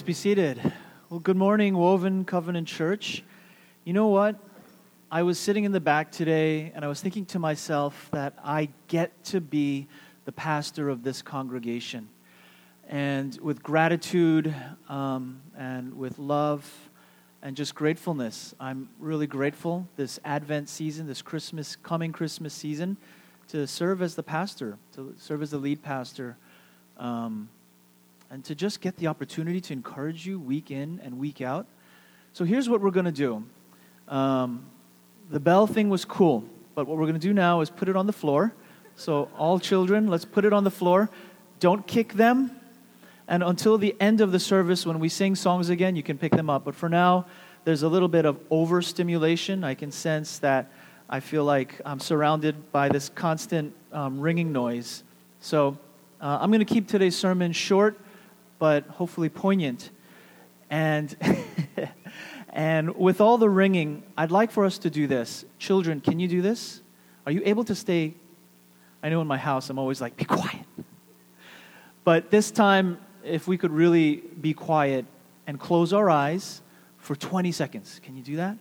Please be seated. Well, good morning, Woven Covenant Church. You know what? I was sitting in the back today and I was thinking to myself that I get to be the pastor of this congregation. And with gratitude um, and with love and just gratefulness, I'm really grateful this Advent season, this Christmas, coming Christmas season, to serve as the pastor, to serve as the lead pastor. Um, and to just get the opportunity to encourage you week in and week out. So here's what we're going to do. Um, the bell thing was cool, but what we're going to do now is put it on the floor. So, all children, let's put it on the floor. Don't kick them. And until the end of the service, when we sing songs again, you can pick them up. But for now, there's a little bit of overstimulation. I can sense that I feel like I'm surrounded by this constant um, ringing noise. So, uh, I'm going to keep today's sermon short but hopefully poignant. And, and with all the ringing, I'd like for us to do this. Children, can you do this? Are you able to stay? I know in my house I'm always like, be quiet. But this time, if we could really be quiet and close our eyes for 20 seconds. Can you do that?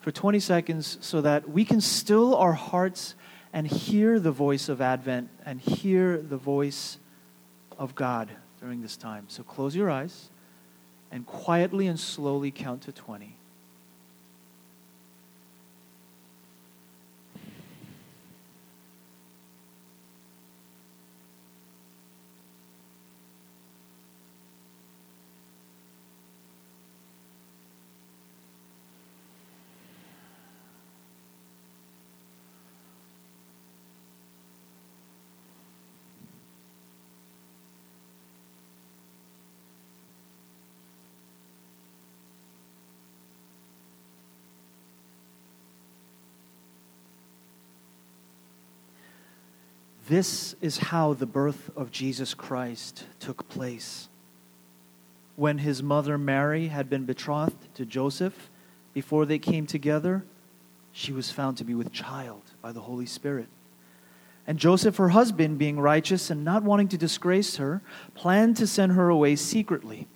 For 20 seconds so that we can still our hearts and hear the voice of Advent and hear the voice of God during this time. So close your eyes and quietly and slowly count to 20. This is how the birth of Jesus Christ took place. When his mother Mary had been betrothed to Joseph, before they came together, she was found to be with child by the Holy Spirit. And Joseph, her husband, being righteous and not wanting to disgrace her, planned to send her away secretly.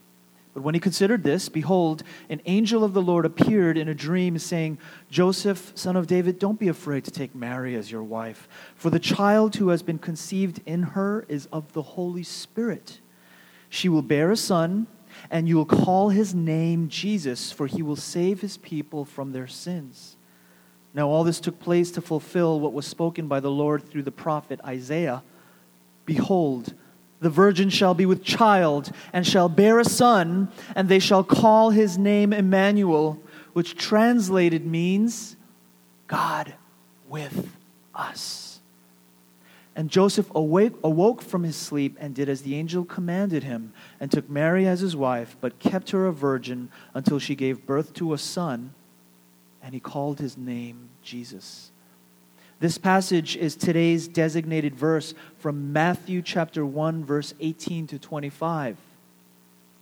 But when he considered this, behold, an angel of the Lord appeared in a dream, saying, Joseph, son of David, don't be afraid to take Mary as your wife, for the child who has been conceived in her is of the Holy Spirit. She will bear a son, and you will call his name Jesus, for he will save his people from their sins. Now, all this took place to fulfill what was spoken by the Lord through the prophet Isaiah. Behold, the virgin shall be with child and shall bear a son, and they shall call his name Emmanuel, which translated means God with us. And Joseph awake, awoke from his sleep and did as the angel commanded him, and took Mary as his wife, but kept her a virgin until she gave birth to a son, and he called his name Jesus. This passage is today's designated verse from Matthew chapter 1, verse 18 to 25.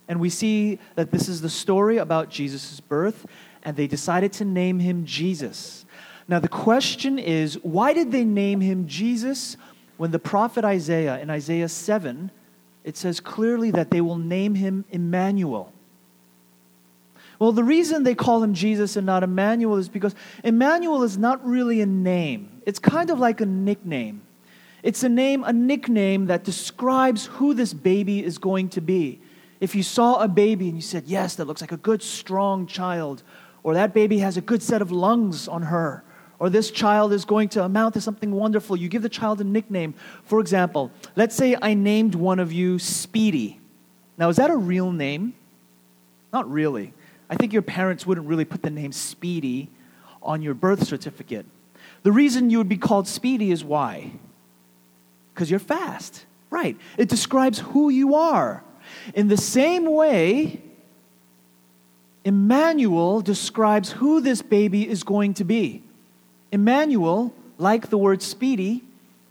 And we see that this is the story about Jesus' birth, and they decided to name him Jesus. Now, the question is why did they name him Jesus when the prophet Isaiah, in Isaiah 7, it says clearly that they will name him Emmanuel? Well, the reason they call him Jesus and not Emmanuel is because Emmanuel is not really a name. It's kind of like a nickname. It's a name, a nickname that describes who this baby is going to be. If you saw a baby and you said, Yes, that looks like a good, strong child, or that baby has a good set of lungs on her, or this child is going to amount to something wonderful, you give the child a nickname. For example, let's say I named one of you Speedy. Now, is that a real name? Not really. I think your parents wouldn't really put the name Speedy on your birth certificate. The reason you would be called speedy is why? Because you're fast. Right. It describes who you are. In the same way, Emmanuel describes who this baby is going to be. Emmanuel, like the word speedy,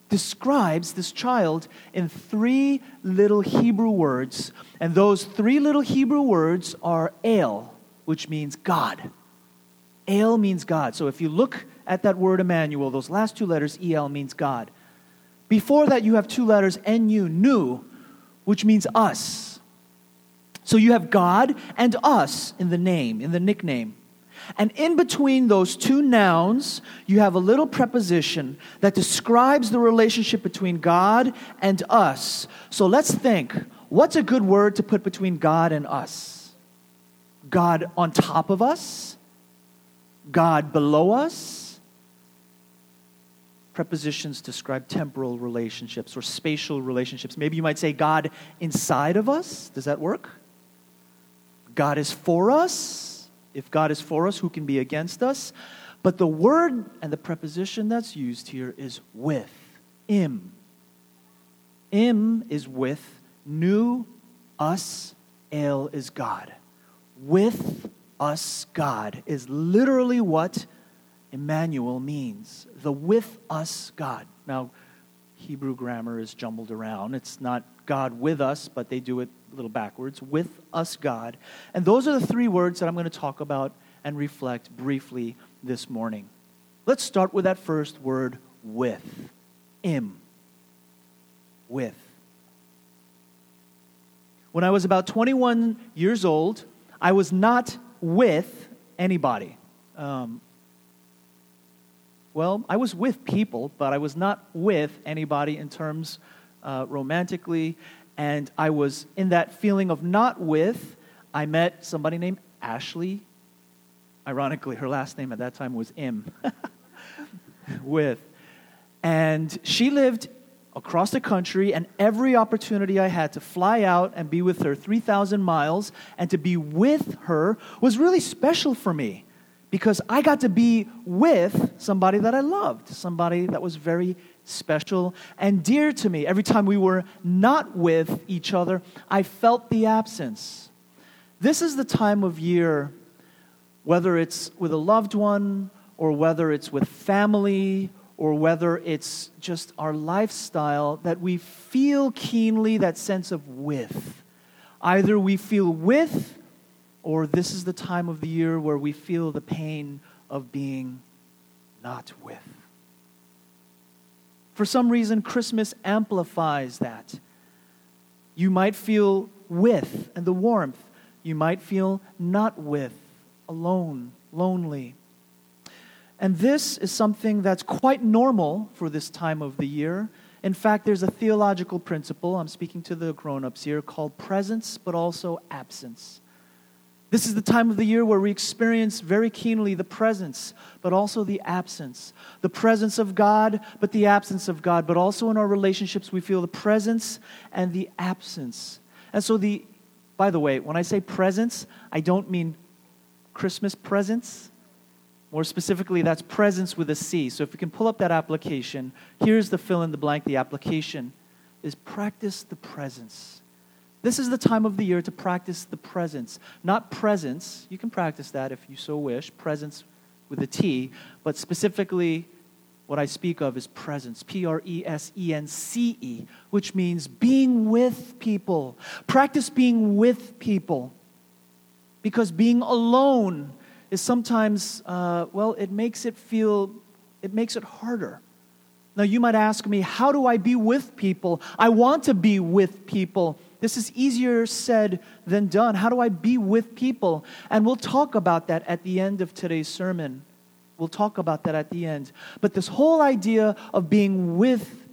describes this child in three little Hebrew words. And those three little Hebrew words are El, which means God. El means God. So if you look at that word Emmanuel, those last two letters, EL, means God. Before that, you have two letters, NU, new, which means us. So you have God and us in the name, in the nickname. And in between those two nouns, you have a little preposition that describes the relationship between God and us. So let's think what's a good word to put between God and us? God on top of us? God below us? Prepositions describe temporal relationships or spatial relationships. Maybe you might say God inside of us. Does that work? God is for us. If God is for us, who can be against us? But the word and the preposition that's used here is with. Im. Im is with. Nu, us, El is God. With us, God is literally what Emmanuel means. The with us God. Now, Hebrew grammar is jumbled around. It's not God with us, but they do it a little backwards. With us, God. And those are the three words that I'm going to talk about and reflect briefly this morning. Let's start with that first word, with. Im. With. When I was about 21 years old, I was not with anybody. Um, well, I was with people, but I was not with anybody in terms uh, romantically. And I was in that feeling of not with. I met somebody named Ashley. Ironically, her last name at that time was Im. with. And she lived across the country, and every opportunity I had to fly out and be with her 3,000 miles and to be with her was really special for me because I got to be with somebody that I loved, somebody that was very special and dear to me. Every time we were not with each other, I felt the absence. This is the time of year, whether it's with a loved one or whether it's with family or whether it's just our lifestyle, that we feel keenly that sense of with. Either we feel with or this is the time of the year where we feel the pain of being not with. For some reason, Christmas amplifies that. You might feel with and the warmth. You might feel not with, alone, lonely. And this is something that's quite normal for this time of the year. In fact, there's a theological principle, I'm speaking to the grown ups here, called presence but also absence. This is the time of the year where we experience very keenly the presence, but also the absence. The presence of God, but the absence of God. But also in our relationships, we feel the presence and the absence. And so, the, by the way, when I say presence, I don't mean Christmas presents. More specifically, that's presence with a C. So if you can pull up that application, here's the fill in the blank. The application is practice the presence. This is the time of the year to practice the presence. Not presence, you can practice that if you so wish, presence with a T, but specifically what I speak of is presence, P R E S E N C E, which means being with people. Practice being with people. Because being alone is sometimes, uh, well, it makes it feel, it makes it harder. Now, you might ask me, how do I be with people? I want to be with people. This is easier said than done. How do I be with people? And we'll talk about that at the end of today's sermon. We'll talk about that at the end. But this whole idea of being with,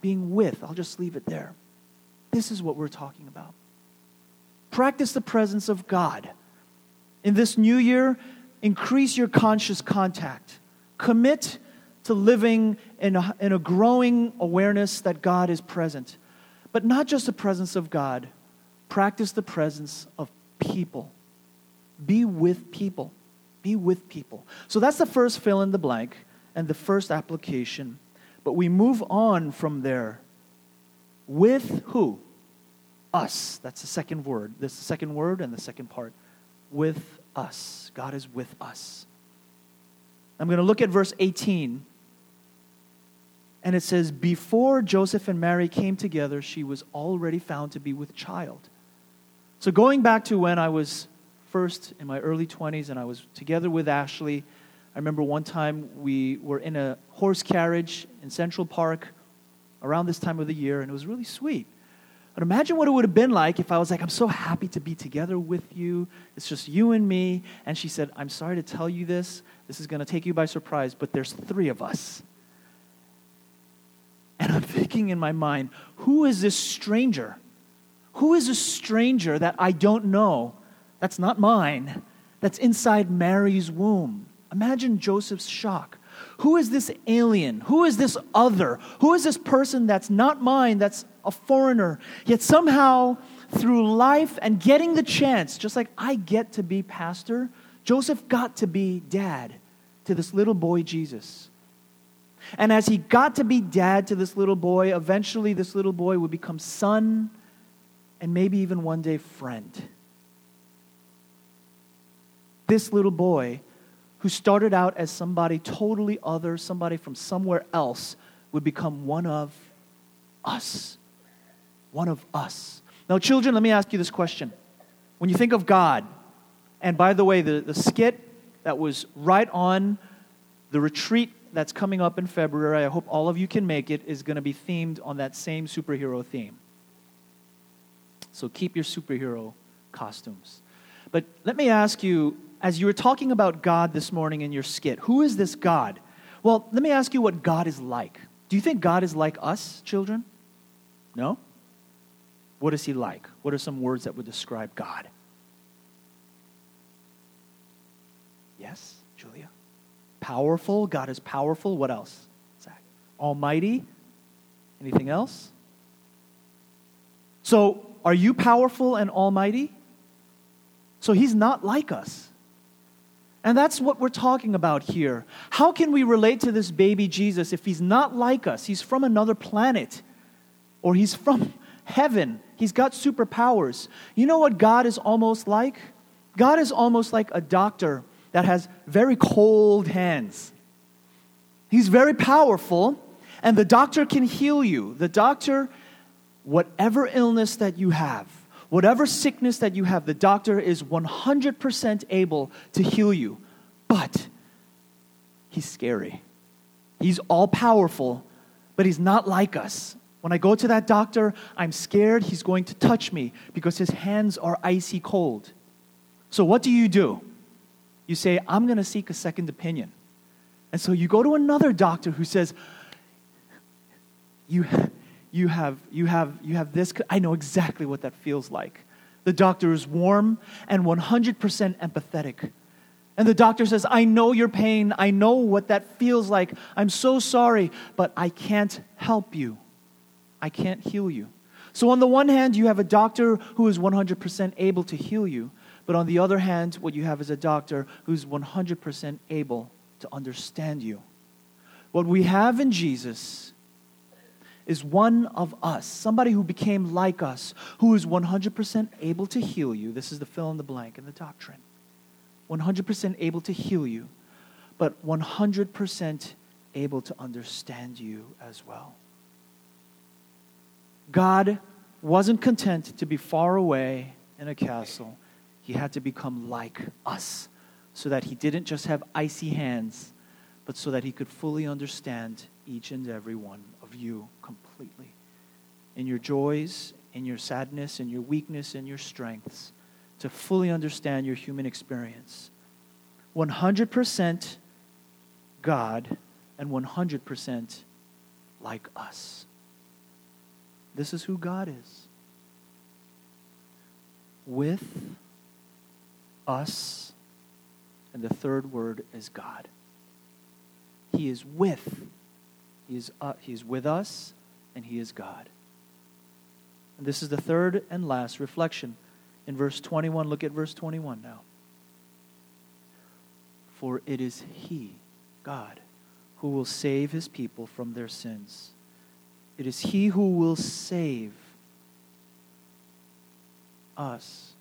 being with, I'll just leave it there. This is what we're talking about. Practice the presence of God. In this new year, increase your conscious contact. Commit to living in a, in a growing awareness that God is present. But not just the presence of God, practice the presence of people. Be with people. Be with people. So that's the first fill in the blank and the first application. But we move on from there. With who? Us. That's the second word. This the second word and the second part. With us. God is with us. I'm going to look at verse 18 and it says, Before Joseph and Mary came together, she was already found to be with child. So, going back to when I was first in my early 20s and I was together with Ashley, I remember one time we were in a horse carriage in Central Park around this time of the year, and it was really sweet. But imagine what it would have been like if I was like, I'm so happy to be together with you. It's just you and me. And she said, I'm sorry to tell you this. This is going to take you by surprise, but there's three of us. And I'm thinking in my mind, who is this stranger? Who is a stranger that I don't know, that's not mine, that's inside Mary's womb? Imagine Joseph's shock. Who is this alien? Who is this other? Who is this person that's not mine, that's a foreigner? Yet somehow, through life and getting the chance, just like I get to be pastor, Joseph got to be dad to this little boy, Jesus. And as he got to be dad to this little boy, eventually this little boy would become son and maybe even one day friend. This little boy, who started out as somebody totally other, somebody from somewhere else, would become one of us. One of us. Now, children, let me ask you this question. When you think of God, and by the way, the, the skit that was right on the retreat that's coming up in February, I hope all of you can make it, is going to be themed on that same superhero theme. So keep your superhero costumes. But let me ask you, as you were talking about God this morning in your skit, who is this God? Well, let me ask you what God is like. Do you think God is like us, children? No? What is he like? What are some words that would describe God? Yes? Powerful. God is powerful. What else? Zach? Almighty. Anything else? So, are you powerful and almighty? So he's not like us. And that's what we're talking about here. How can we relate to this baby Jesus if he's not like us? He's from another planet or he's from heaven. He's got superpowers. You know what God is almost like? God is almost like a doctor that has very cold hands. He's very powerful, and the doctor can heal you. The doctor whatever illness that you have, whatever sickness that you have, the doctor is 100% able to heal you. But he's scary. He's all powerful, but he's not like us. When I go to that doctor, I'm scared he's going to touch me because his hands are icy cold. So, what do you do? You say, I'm going to seek a second opinion. And so you go to another doctor who says, you, you have, you have, you have this. I know exactly what that feels like. The doctor is warm and 100% empathetic. And the doctor says, I know your pain. I know what that feels like. I'm so sorry, but I can't help you. I can't heal you. So, on the one hand, you have a doctor who is 100% able to heal you. But on the other hand, what you have is a doctor who's 100% able to understand you. What we have in Jesus is one of us, somebody who became like us, who is 100% able to heal you. This is the fill in the blank in the doctrine. 100% able to heal you, but 100% able to understand you as well. God wasn't content to be far away in a castle. He had to become like us so that he didn't just have icy hands, but so that he could fully understand each and every one of you completely. In your joys, in your sadness, in your weakness, in your strengths, to fully understand your human experience. 100% God and 100% like us. This is who God is. With us, and the third word is God. He is with he is, uh, he is with us, and He is God. And this is the third and last reflection. In verse 21, look at verse 21 now. For it is He, God, who will save His people from their sins. It is He who will save us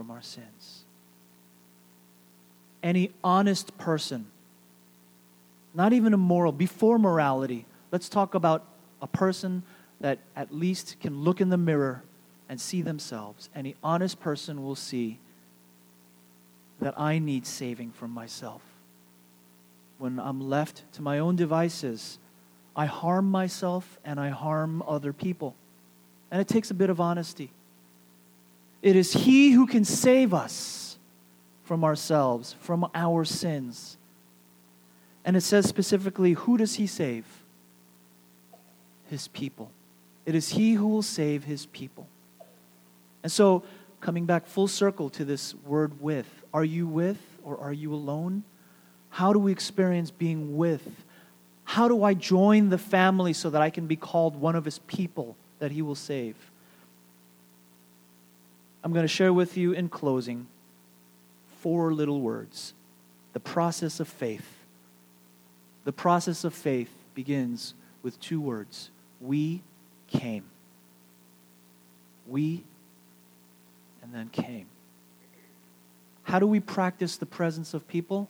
from our sins. Any honest person not even immoral, before morality. Let's talk about a person that at least can look in the mirror and see themselves. Any honest person will see that I need saving from myself. When I'm left to my own devices, I harm myself and I harm other people. And it takes a bit of honesty. It is He who can save us from ourselves, from our sins. And it says specifically, who does He save? His people. It is He who will save His people. And so, coming back full circle to this word with, are you with or are you alone? How do we experience being with? How do I join the family so that I can be called one of His people that He will save? I'm going to share with you in closing four little words the process of faith. The process of faith begins with two words We came. We and then came. How do we practice the presence of people?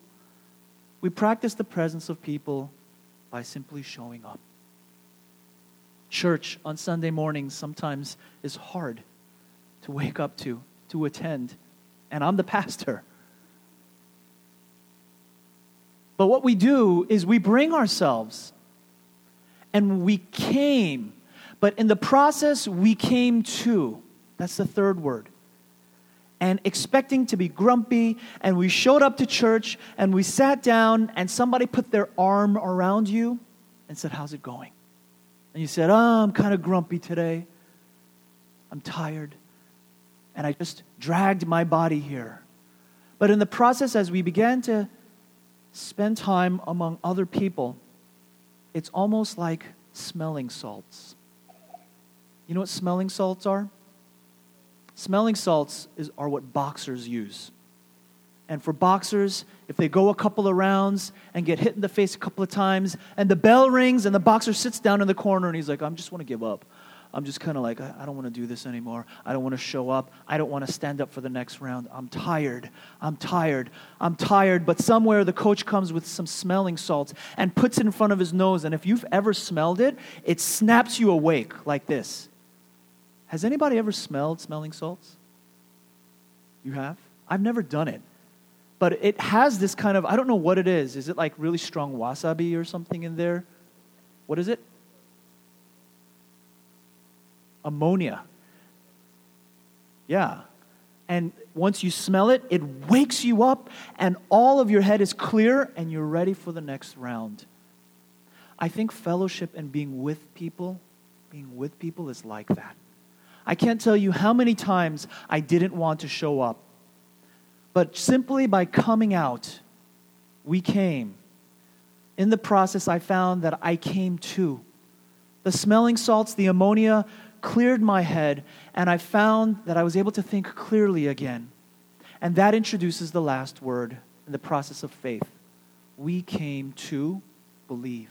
We practice the presence of people by simply showing up. Church on Sunday mornings sometimes is hard to wake up to, to attend, and I'm the pastor. But what we do is we bring ourselves and we came, but in the process, we came to. That's the third word and expecting to be grumpy. And we showed up to church and we sat down, and somebody put their arm around you and said, How's it going? And you said, Oh, I'm kind of grumpy today. I'm tired. And I just dragged my body here. But in the process, as we began to spend time among other people, it's almost like smelling salts. You know what smelling salts are? Smelling salts is, are what boxers use. And for boxers, if they go a couple of rounds and get hit in the face a couple of times, and the bell rings, and the boxer sits down in the corner and he's like, I just want to give up. I'm just kind of like, I, don't want to do this anymore. I don't want to show up. I don't want to stand up for the next round. I'm tired. I'm tired. I'm tired. But somewhere the coach comes with some smelling salts and puts it in front of his nose. And if you've ever smelled it, it snaps you awake like this. Has anybody ever smelled smelling salts? You have? I've never done it. But it has this kind of, I don't know what it is. Is it like really strong wasabi or something in there? What is it? Ammonia. Yeah. And once you smell it, it wakes you up, and all of your head is clear, and you're ready for the next round. I think fellowship and being with people, being with people is like that. I can't tell you how many times I didn't want to show up. But simply by coming out, we came. In the process, I found that I came too. The smelling salts, the ammonia cleared my head, and I found that I was able to think clearly again. And that introduces the last word in the process of faith. We came to believe.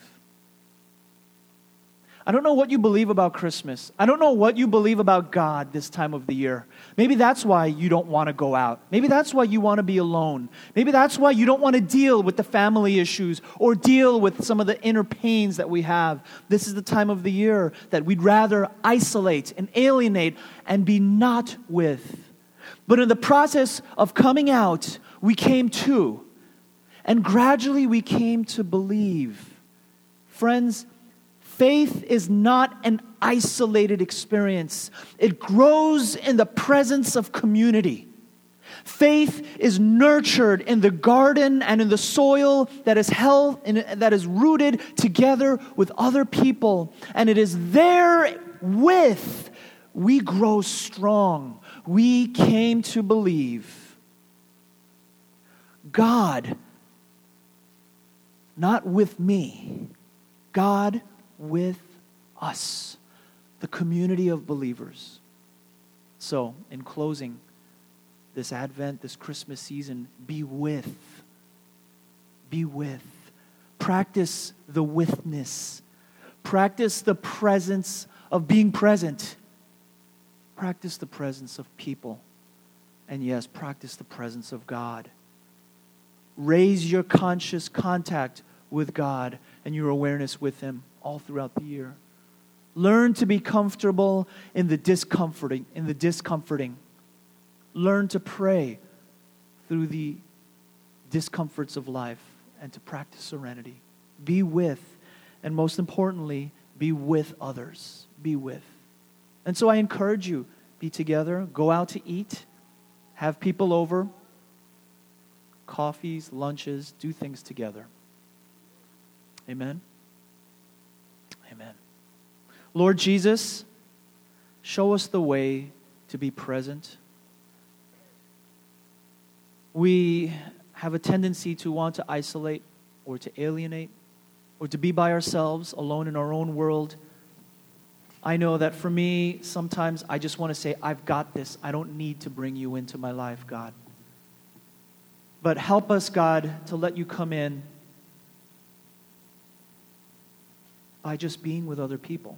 I don't know what you believe about Christmas. I don't know what you believe about God this time of the year. Maybe that's why you don't want to go out. Maybe that's why you want to be alone. Maybe that's why you don't want to deal with the family issues or deal with some of the inner pains that we have. This is the time of the year that we'd rather isolate and alienate and be not with. But in the process of coming out, we came to. And gradually we came to believe. Friends, Faith is not an isolated experience, it grows in the presence of community. Faith is nurtured in the garden and in the soil that is held in, that is rooted together with other people, and it is there with we grow strong. We came to believe. God, not with me, God with us, the community of believers. So, in closing, this Advent, this Christmas season, be with. Be with. Practice the withness. Practice the presence of being present. Practice the presence of people. And yes, practice the presence of God. Raise your conscious contact with God and your awareness with Him all throughout the year. Learn to be comfortable in the discomforting, in the discomforting. Learn to pray through the discomforts of life and to practice serenity. Be with, and most importantly, be with others. Be with. And so I encourage you be together, go out to eat, have people over, coffees, lunches, do things together. Amen. Lord Jesus, show us the way to be present. We have a tendency to want to isolate or to alienate or to be by ourselves, alone in our own world. I know that for me, sometimes I just want to say, I've got this. I don't need to bring you into my life, God. But help us, God, to let you come in by just being with other people.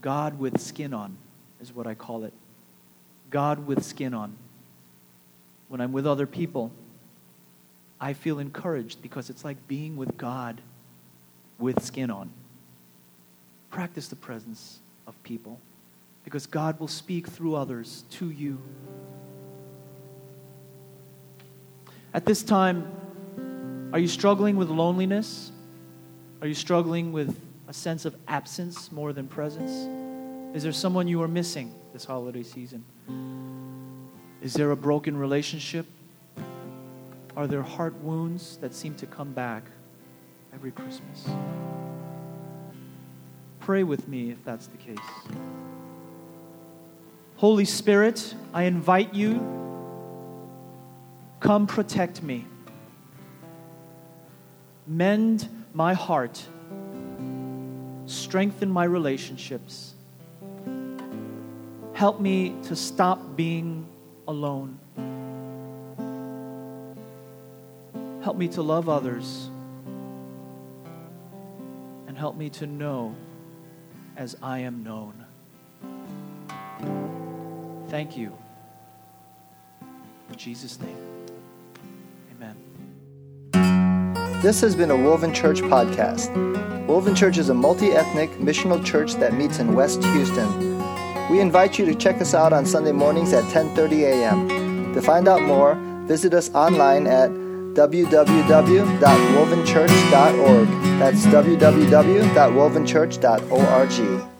God with skin on is what I call it. God with skin on. When I'm with other people, I feel encouraged because it's like being with God with skin on. Practice the presence of people because God will speak through others to you. At this time, are you struggling with loneliness? Are you struggling with a sense of absence more than presence? Is there someone you are missing this holiday season? Is there a broken relationship? Are there heart wounds that seem to come back every Christmas? Pray with me if that's the case. Holy Spirit, I invite you, come protect me. Mend my heart. Strengthen my relationships. Help me to stop being alone. Help me to love others. And help me to know as I am known. Thank you. In Jesus' name, amen. This has been a Woven Church podcast. Woven Church is a multi ethnic missional church that meets in West Houston. We invite you to check us out on Sunday mornings at 10:30 a.m. To find out more, visit us online at www.wovenchurch.org. That's www.wovenchurch.org.